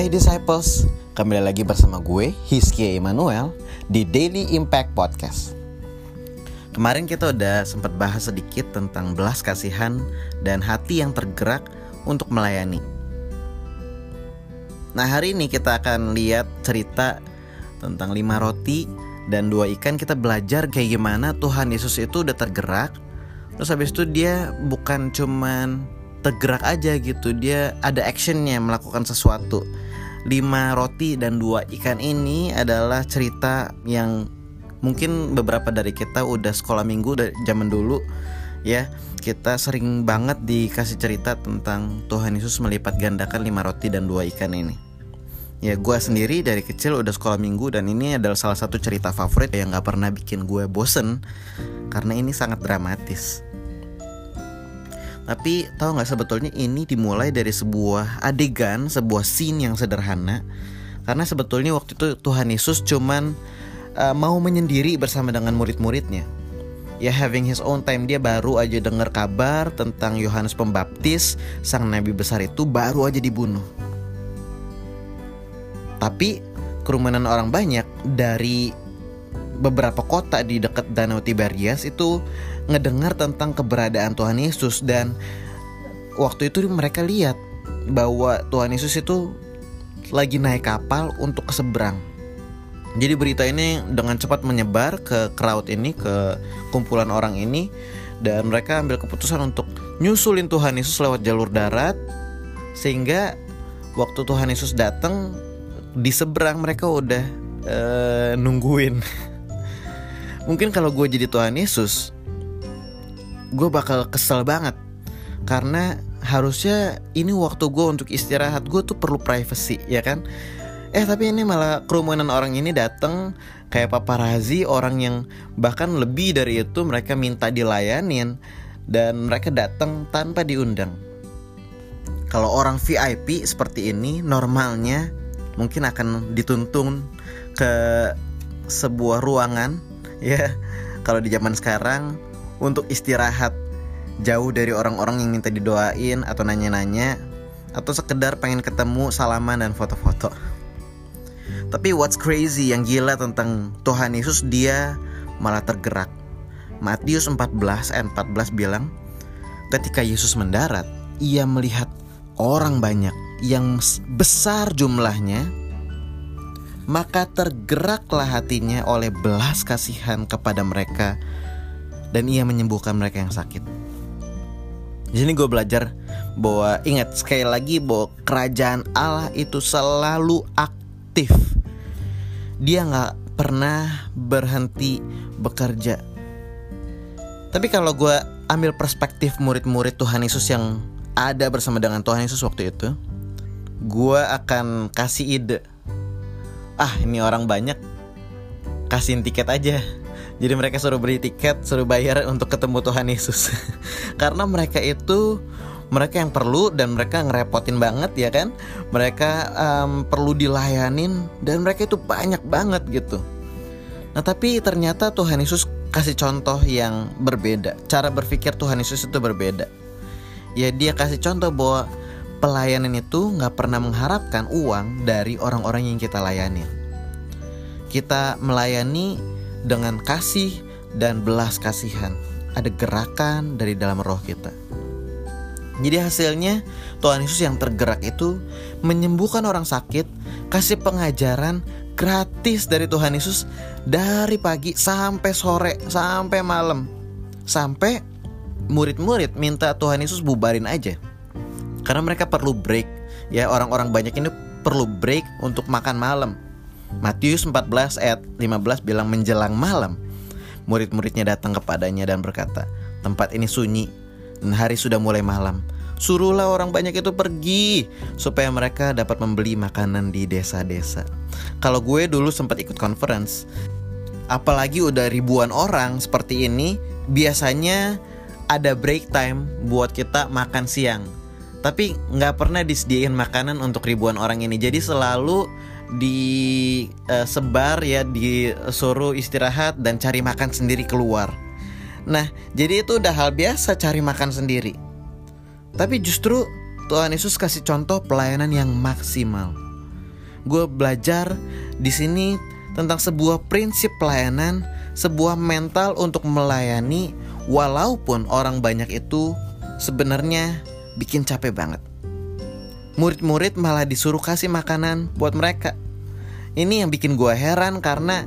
Hai Disciples, kembali lagi bersama gue, Hizky Emmanuel, di Daily Impact Podcast. Kemarin kita udah sempat bahas sedikit tentang belas kasihan dan hati yang tergerak untuk melayani. Nah hari ini kita akan lihat cerita tentang lima roti dan dua ikan Kita belajar kayak gimana Tuhan Yesus itu udah tergerak Terus habis itu dia bukan cuman tergerak aja gitu Dia ada actionnya melakukan sesuatu Lima roti dan dua ikan ini adalah cerita yang mungkin beberapa dari kita udah sekolah minggu dari zaman dulu ya. Kita sering banget dikasih cerita tentang Tuhan Yesus melipat gandakan lima roti dan dua ikan ini. Ya gue sendiri dari kecil udah sekolah minggu dan ini adalah salah satu cerita favorit yang gak pernah bikin gue bosen Karena ini sangat dramatis Tapi tahu gak sebetulnya ini dimulai dari sebuah adegan, sebuah scene yang sederhana. Karena sebetulnya waktu itu Tuhan Yesus cuman uh, mau menyendiri bersama dengan murid-muridnya. Ya having his own time dia baru aja dengar kabar tentang Yohanes Pembaptis Sang Nabi besar itu baru aja dibunuh. Tapi kerumunan orang banyak dari beberapa kota di dekat Danau Tiberias itu ngedengar tentang keberadaan Tuhan Yesus dan waktu itu mereka lihat bahwa Tuhan Yesus itu lagi naik kapal untuk ke seberang. Jadi berita ini dengan cepat menyebar ke crowd ini, ke kumpulan orang ini dan mereka ambil keputusan untuk nyusulin Tuhan Yesus lewat jalur darat sehingga waktu Tuhan Yesus datang di seberang mereka udah uh, nungguin. Mungkin kalau gue jadi Tuhan Yesus, gue bakal kesel banget. Karena harusnya ini waktu gue untuk istirahat gue tuh perlu privacy ya kan? Eh tapi ini malah kerumunan orang ini datang kayak paparazi orang yang bahkan lebih dari itu mereka minta dilayanin dan mereka datang tanpa diundang. Kalau orang VIP seperti ini normalnya mungkin akan dituntun ke sebuah ruangan ya. Kalau di zaman sekarang untuk istirahat jauh dari orang-orang yang minta didoain atau nanya-nanya atau sekedar pengen ketemu salaman dan foto-foto. Tapi what's crazy yang gila tentang Tuhan Yesus dia malah tergerak. Matius 14 ayat 14 bilang, ketika Yesus mendarat, ia melihat orang banyak yang besar jumlahnya, maka tergeraklah hatinya oleh belas kasihan kepada mereka dan ia menyembuhkan mereka yang sakit. Di sini gue belajar bahwa ingat sekali lagi bahwa kerajaan Allah itu selalu aktif. Dia nggak pernah berhenti bekerja. Tapi kalau gue ambil perspektif murid-murid Tuhan Yesus yang ada bersama dengan Tuhan Yesus waktu itu, gue akan kasih ide ah ini orang banyak kasihin tiket aja jadi mereka suruh beli tiket suruh bayar untuk ketemu Tuhan Yesus. Karena mereka itu mereka yang perlu dan mereka ngerepotin banget ya kan? Mereka um, perlu dilayanin dan mereka itu banyak banget gitu. Nah tapi ternyata Tuhan Yesus kasih contoh yang berbeda. Cara berpikir Tuhan Yesus itu berbeda. Ya dia kasih contoh bahwa pelayanan itu nggak pernah mengharapkan uang dari orang-orang yang kita layani. Kita melayani dengan kasih dan belas kasihan. Ada gerakan dari dalam roh kita. Jadi hasilnya Tuhan Yesus yang tergerak itu menyembuhkan orang sakit, kasih pengajaran gratis dari Tuhan Yesus dari pagi sampai sore, sampai malam. Sampai murid-murid minta Tuhan Yesus bubarin aja karena mereka perlu break ya orang-orang banyak ini perlu break untuk makan malam Matius 14 ayat 15 bilang menjelang malam murid-muridnya datang kepadanya dan berkata tempat ini sunyi dan hari sudah mulai malam. Suruhlah orang banyak itu pergi supaya mereka dapat membeli makanan di desa-desa. Kalau gue dulu sempat ikut conference, apalagi udah ribuan orang seperti ini, biasanya ada break time buat kita makan siang. Tapi nggak pernah disediain makanan untuk ribuan orang ini. Jadi selalu disebar ya disuruh istirahat dan cari makan sendiri keluar. Nah jadi itu udah hal biasa cari makan sendiri. Tapi justru Tuhan Yesus kasih contoh pelayanan yang maksimal. Gue belajar di sini tentang sebuah prinsip pelayanan, sebuah mental untuk melayani walaupun orang banyak itu sebenarnya bikin capek banget. Murid-murid malah disuruh kasih makanan buat mereka. Ini yang bikin gue heran karena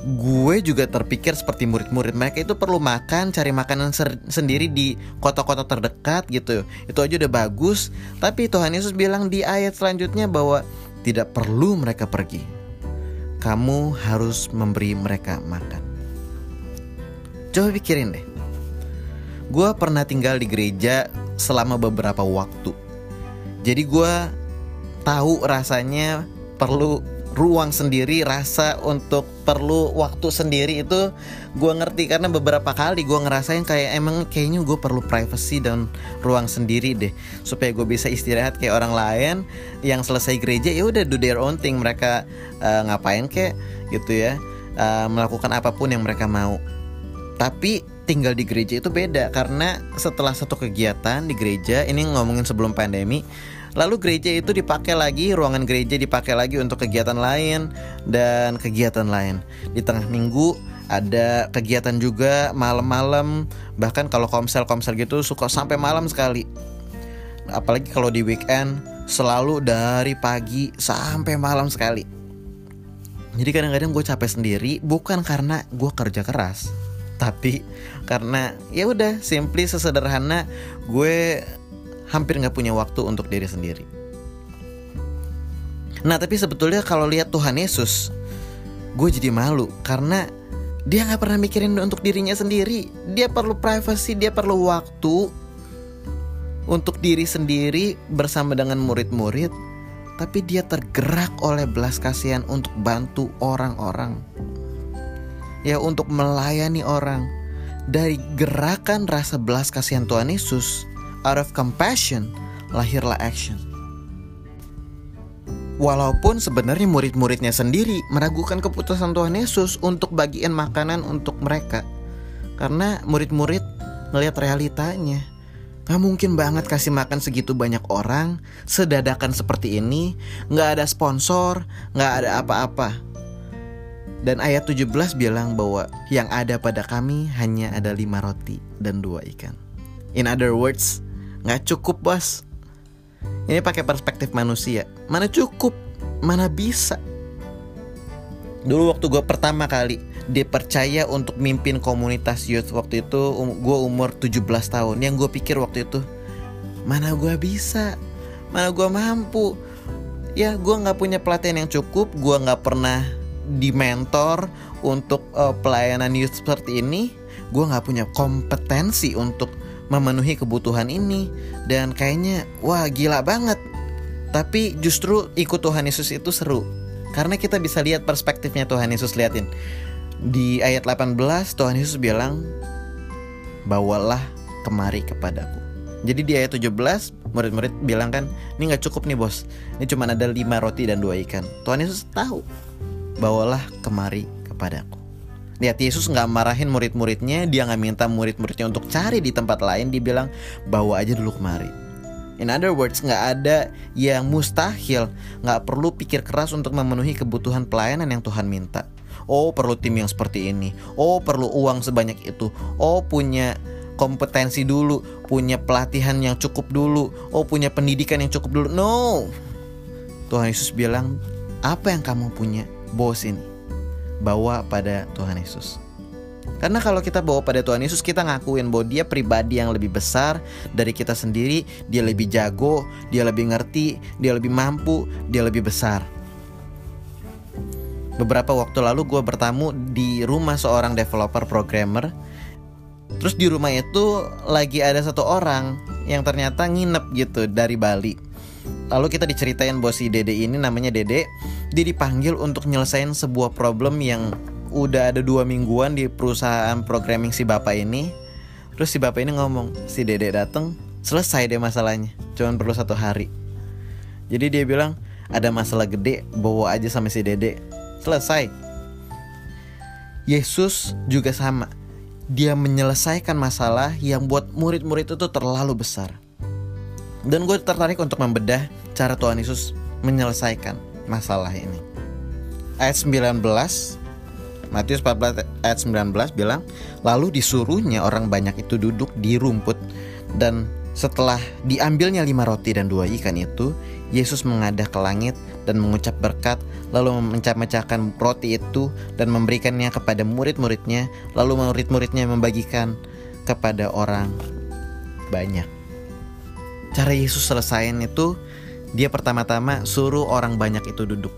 gue juga terpikir seperti murid-murid mereka itu perlu makan, cari makanan sendiri di kota-kota terdekat gitu. Itu aja udah bagus. Tapi Tuhan Yesus bilang di ayat selanjutnya bahwa tidak perlu mereka pergi. Kamu harus memberi mereka makan. Coba pikirin deh. Gue pernah tinggal di gereja selama beberapa waktu. Jadi gue tahu rasanya perlu ruang sendiri rasa untuk perlu waktu sendiri itu gue ngerti. Karena beberapa kali gue ngerasain kayak emang kayaknya gue perlu privacy dan ruang sendiri deh. Supaya gue bisa istirahat kayak orang lain yang selesai gereja ya udah do their own thing. Mereka uh, ngapain kayak gitu ya uh, melakukan apa pun yang mereka mau. Tapi tinggal di gereja itu beda karena setelah satu kegiatan di gereja ini ngomongin sebelum pandemi Lalu gereja itu dipakai lagi, ruangan gereja dipakai lagi untuk kegiatan lain dan kegiatan lain. Di tengah minggu ada kegiatan juga malam-malam, bahkan kalau komsel-komsel gitu suka sampai malam sekali. Apalagi kalau di weekend selalu dari pagi sampai malam sekali. Jadi kadang-kadang gue capek sendiri bukan karena gue kerja keras, tapi karena ya udah simply sesederhana gue hampir nggak punya waktu untuk diri sendiri. Nah tapi sebetulnya kalau lihat Tuhan Yesus, gue jadi malu karena dia nggak pernah mikirin untuk dirinya sendiri. Dia perlu privacy, dia perlu waktu untuk diri sendiri bersama dengan murid-murid. Tapi dia tergerak oleh belas kasihan untuk bantu orang-orang. Ya untuk melayani orang. Dari gerakan rasa belas kasihan Tuhan Yesus, out of compassion lahirlah action. Walaupun sebenarnya murid-muridnya sendiri meragukan keputusan Tuhan Yesus untuk bagiin makanan untuk mereka. Karena murid-murid ngelihat realitanya. Gak mungkin banget kasih makan segitu banyak orang Sedadakan seperti ini Gak ada sponsor Gak ada apa-apa Dan ayat 17 bilang bahwa Yang ada pada kami hanya ada lima roti dan dua ikan. In other words nggak cukup bos. Ini pakai perspektif manusia. Mana cukup? Mana bisa? Dulu waktu gue pertama kali dipercaya untuk mimpin komunitas youth waktu itu um, gue umur 17 tahun. Yang gue pikir waktu itu mana gue bisa? Mana gue mampu? Ya gue nggak punya pelatihan yang cukup. Gue nggak pernah di mentor untuk uh, pelayanan youth seperti ini gue nggak punya kompetensi untuk memenuhi kebutuhan ini dan kayaknya wah gila banget. Tapi justru ikut Tuhan Yesus itu seru karena kita bisa lihat perspektifnya Tuhan Yesus liatin. Di ayat 18 Tuhan Yesus bilang bawalah kemari kepadaku. Jadi di ayat 17 murid-murid bilang kan ini nggak cukup nih bos ini cuma ada lima roti dan dua ikan Tuhan Yesus tahu bawalah kemari kepadaku Lihat Yesus nggak marahin murid-muridnya, dia nggak minta murid-muridnya untuk cari di tempat lain, dia bilang bawa aja dulu kemari. In other words, nggak ada yang mustahil, nggak perlu pikir keras untuk memenuhi kebutuhan pelayanan yang Tuhan minta. Oh perlu tim yang seperti ini, oh perlu uang sebanyak itu, oh punya kompetensi dulu, punya pelatihan yang cukup dulu, oh punya pendidikan yang cukup dulu. No, Tuhan Yesus bilang, apa yang kamu punya, bos ini bawa pada Tuhan Yesus. Karena kalau kita bawa pada Tuhan Yesus kita ngakuin bahwa dia pribadi yang lebih besar dari kita sendiri, dia lebih jago, dia lebih ngerti, dia lebih mampu, dia lebih besar. Beberapa waktu lalu gue bertamu di rumah seorang developer programmer. Terus di rumah itu lagi ada satu orang yang ternyata nginep gitu dari Bali. Lalu kita diceritain bahwa si Dede ini namanya Dede dia dipanggil untuk nyelesain sebuah problem yang udah ada dua mingguan di perusahaan programming si bapak ini. Terus si bapak ini ngomong si dede dateng selesai deh masalahnya cuman perlu satu hari. Jadi dia bilang ada masalah gede bawa aja sama si dede selesai. Yesus juga sama. Dia menyelesaikan masalah yang buat murid-murid itu terlalu besar. Dan gue tertarik untuk membedah cara Tuhan Yesus menyelesaikan masalah ini. Ayat 19 Matius 14 ayat 19 bilang, lalu disuruhnya orang banyak itu duduk di rumput dan setelah diambilnya lima roti dan dua ikan itu, Yesus mengadah ke langit dan mengucap berkat, lalu mencah-mecahkan roti itu dan memberikannya kepada murid-muridnya, lalu murid-muridnya membagikan kepada orang banyak. Cara Yesus selesaiin itu, dia pertama-tama suruh orang banyak itu duduk.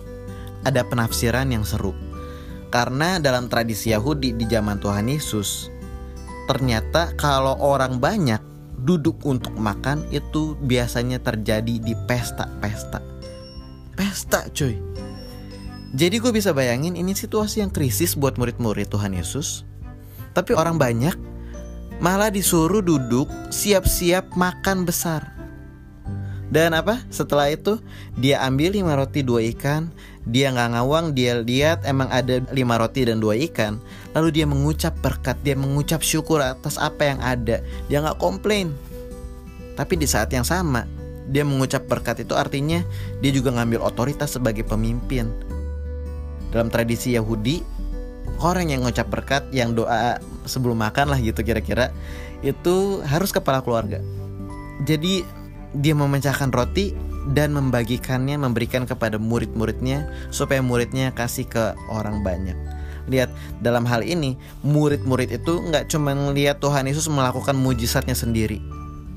Ada penafsiran yang seru karena dalam tradisi Yahudi di zaman Tuhan Yesus, ternyata kalau orang banyak duduk untuk makan itu biasanya terjadi di pesta-pesta. Pesta cuy. Jadi gue bisa bayangin ini situasi yang krisis buat murid-murid Tuhan Yesus. Tapi orang banyak malah disuruh duduk siap-siap makan besar. Dan apa? Setelah itu dia ambil lima roti dua ikan, dia nggak ngawang dia lihat emang ada lima roti dan dua ikan. Lalu dia mengucap berkat dia mengucap syukur atas apa yang ada. Dia nggak komplain. Tapi di saat yang sama dia mengucap berkat itu artinya dia juga ngambil otoritas sebagai pemimpin. Dalam tradisi Yahudi orang yang mengucap berkat yang doa sebelum makan lah gitu kira-kira itu harus kepala keluarga. Jadi dia memecahkan roti dan membagikannya memberikan kepada murid-muridnya supaya muridnya kasih ke orang banyak. Lihat dalam hal ini murid-murid itu nggak cuma melihat Tuhan Yesus melakukan mujizatnya sendiri,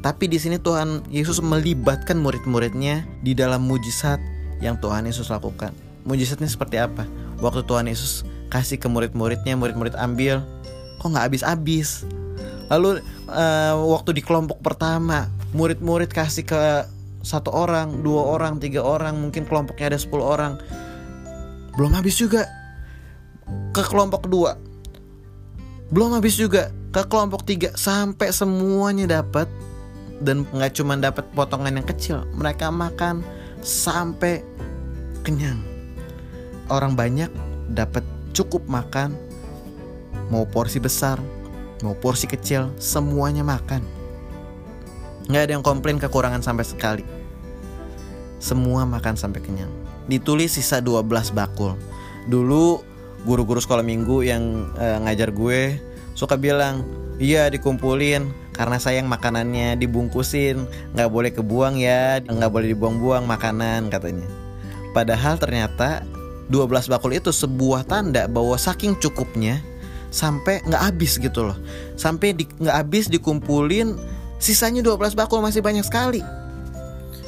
tapi di sini Tuhan Yesus melibatkan murid-muridnya di dalam mujizat yang Tuhan Yesus lakukan. Mujizatnya seperti apa? Waktu Tuhan Yesus kasih ke murid-muridnya, murid-murid ambil, kok nggak habis-habis. Lalu uh, waktu di kelompok pertama, murid-murid kasih ke satu orang, dua orang, tiga orang, mungkin kelompoknya ada 10 orang. Belum habis juga ke kelompok kedua. Belum habis juga ke kelompok tiga sampai semuanya dapat dan nggak cuma dapat potongan yang kecil, mereka makan sampai kenyang. Orang banyak dapat cukup makan, mau porsi besar, mau porsi kecil, semuanya makan. Nggak ada yang komplain kekurangan sampai sekali. Semua makan sampai kenyang. Ditulis sisa 12 bakul. Dulu guru-guru sekolah minggu yang uh, ngajar gue suka bilang, iya dikumpulin karena sayang makanannya dibungkusin, nggak boleh kebuang ya, nggak boleh dibuang-buang makanan katanya. Padahal ternyata 12 bakul itu sebuah tanda bahwa saking cukupnya sampai nggak habis gitu loh. Sampai nggak habis dikumpulin Sisanya 12 bakul masih banyak sekali.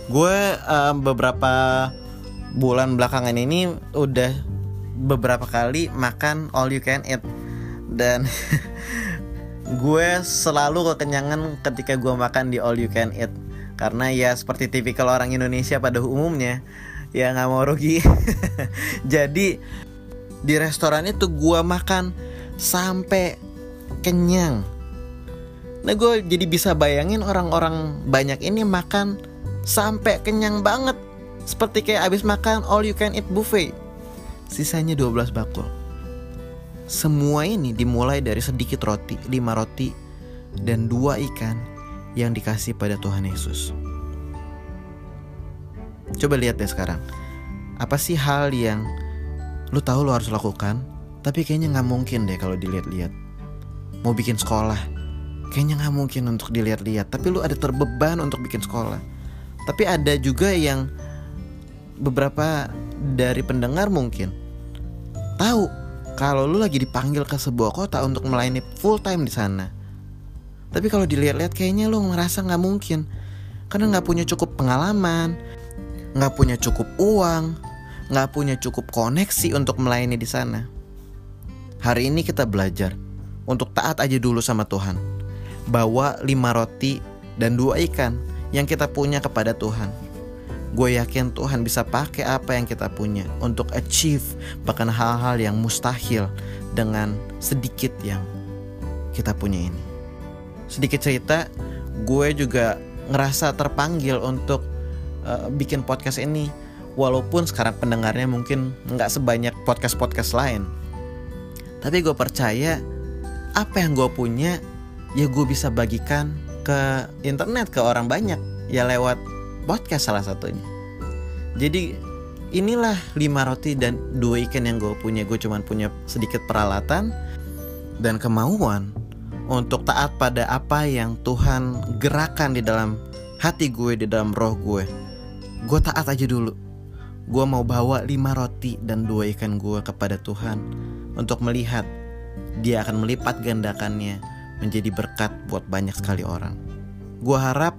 Gue um, beberapa bulan belakangan ini udah beberapa kali makan all you can eat. Dan gue selalu kekenyangan ketika gue makan di all you can eat. Karena ya seperti tipikal orang Indonesia pada umumnya ya nggak mau rugi. Jadi di restoran itu gue makan sampai kenyang Nah gue jadi bisa bayangin orang-orang banyak ini makan sampai kenyang banget. Seperti kayak abis makan all you can eat buffet. Sisanya 12 bakul. Semua ini dimulai dari sedikit roti, 5 roti Dan dua ikan yang dikasih pada Tuhan Yesus. Coba lihat deh sekarang. Apa sih hal yang lu tahu lu harus lakukan Tapi kayaknya nggak mungkin deh kalau dilihat-lihat. Mau bikin sekolah kayaknya nggak mungkin untuk dilihat-lihat tapi lu ada terbeban untuk bikin sekolah. Tapi ada juga yang beberapa dari pendengar mungkin tahu kalau lu lagi dipanggil ke sebuah kota untuk melayani full time di sana. Tapi kalau dilihat-lihat kayaknya lu ngerasa nggak mungkin. Karena nggak punya cukup pengalaman nggak punya cukup uang nggak punya cukup koneksi untuk melayani di sana. Hari ini kita belajar untuk taat aja dulu sama Tuhan bawa lima roti dan dua ikan yang kita punya kepada Tuhan. Gue yakin Tuhan bisa pakai apa yang kita punya untuk achieve bahkan hal-hal yang mustahil dengan sedikit yang kita punya ini. Sedikit cerita, gue juga ngerasa terpanggil untuk uh, bikin podcast ini walaupun sekarang pendengarnya mungkin nggak sebanyak podcast-podcast lain. Tapi gue percaya apa yang gue punya ya gue bisa bagikan ke internet ke orang banyak. Ya lewat podcast salah satunya. Jadi inilah lima roti dan dua ikan yang gue punya. Gue cuman punya sedikit peralatan dan kemauan untuk taat pada apa yang Tuhan gerakan di dalam hati gue di dalam roh gue. Gue taat aja dulu. Gue mau bawa lima roti dan dua ikan gue kepada Tuhan untuk melihat dia akan melipat gandakannya menjadi berkat buat banyak sekali orang gue harap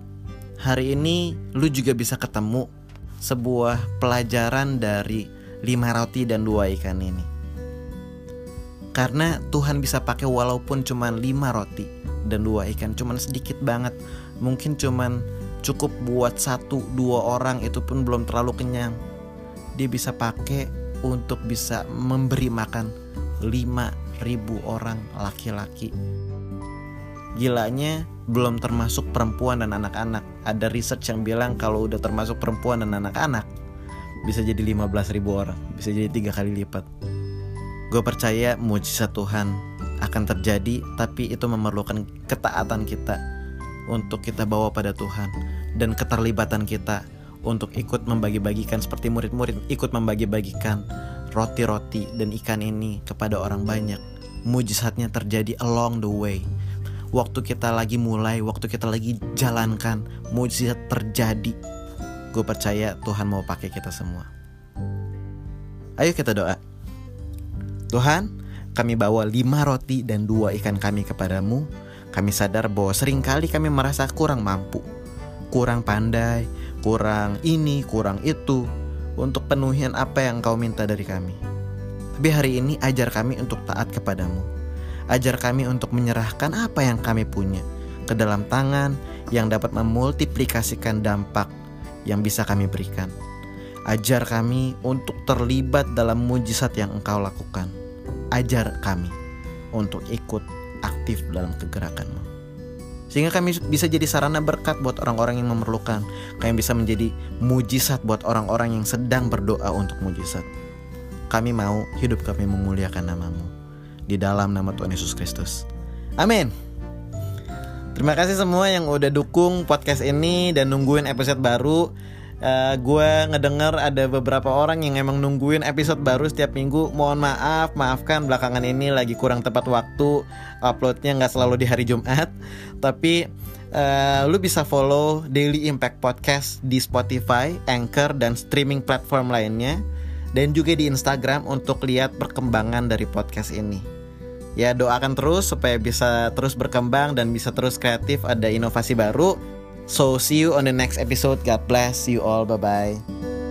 hari ini lu juga bisa ketemu sebuah pelajaran dari lima roti dan dua ikan ini. Karena Tuhan bisa pakai walaupun cuma lima roti dan dua ikan, cuman sedikit banget. Mungkin cuman cukup buat satu dua orang itu pun belum terlalu kenyang. Dia bisa pakai untuk bisa memberi makan lima ribu orang laki-laki. Gilanya belum termasuk perempuan dan anak-anak. Ada research yang bilang kalau udah termasuk perempuan dan anak-anak bisa jadi 15 ribu orang, bisa jadi tiga kali lipat. Gue percaya mujizat Tuhan akan terjadi, tapi itu memerlukan ketaatan kita untuk kita bawa pada Tuhan dan keterlibatan kita untuk ikut membagi-bagikan seperti murid-murid ikut membagi-bagikan roti-roti dan ikan ini kepada orang banyak. Mujizatnya terjadi along the way waktu kita lagi mulai, waktu kita lagi jalankan, mujizat terjadi. Gue percaya Tuhan mau pakai kita semua. Ayo kita doa. Tuhan, kami bawa lima roti dan dua ikan kami kepadamu. Kami sadar bahwa sering kali kami merasa kurang mampu, kurang pandai, kurang ini, kurang itu, untuk penuhian apa yang kau minta dari kami. Tapi hari ini ajar kami untuk taat kepadamu Ajar kami untuk menyerahkan apa yang kami punya ke dalam tangan yang dapat memultiplikasikan dampak yang bisa kami berikan. Ajar kami untuk terlibat dalam mujizat yang Engkau lakukan. Ajar kami untuk ikut aktif dalam kegerakanmu. Sehingga kami bisa jadi sarana berkat buat orang-orang yang memerlukan. Kami bisa menjadi mujizat buat orang-orang yang sedang berdoa untuk mujizat. Kami mau hidup kami memuliakan namamu di dalam nama Tuhan Yesus Kristus. Amin. Terima kasih semua yang udah dukung podcast ini dan nungguin episode baru. Uh, eh, gue ngedenger ada beberapa orang yang emang nungguin episode baru setiap minggu. Mohon maaf, maafkan belakangan ini lagi kurang tepat waktu uploadnya nggak selalu di hari Jumat. Tapi uh, lu bisa follow Daily Impact Podcast di Spotify, Anchor, dan streaming platform lainnya. Dan juga di Instagram untuk lihat perkembangan dari podcast ini ya doakan terus supaya bisa terus berkembang dan bisa terus kreatif ada inovasi baru. So see you on the next episode. God bless you all. Bye bye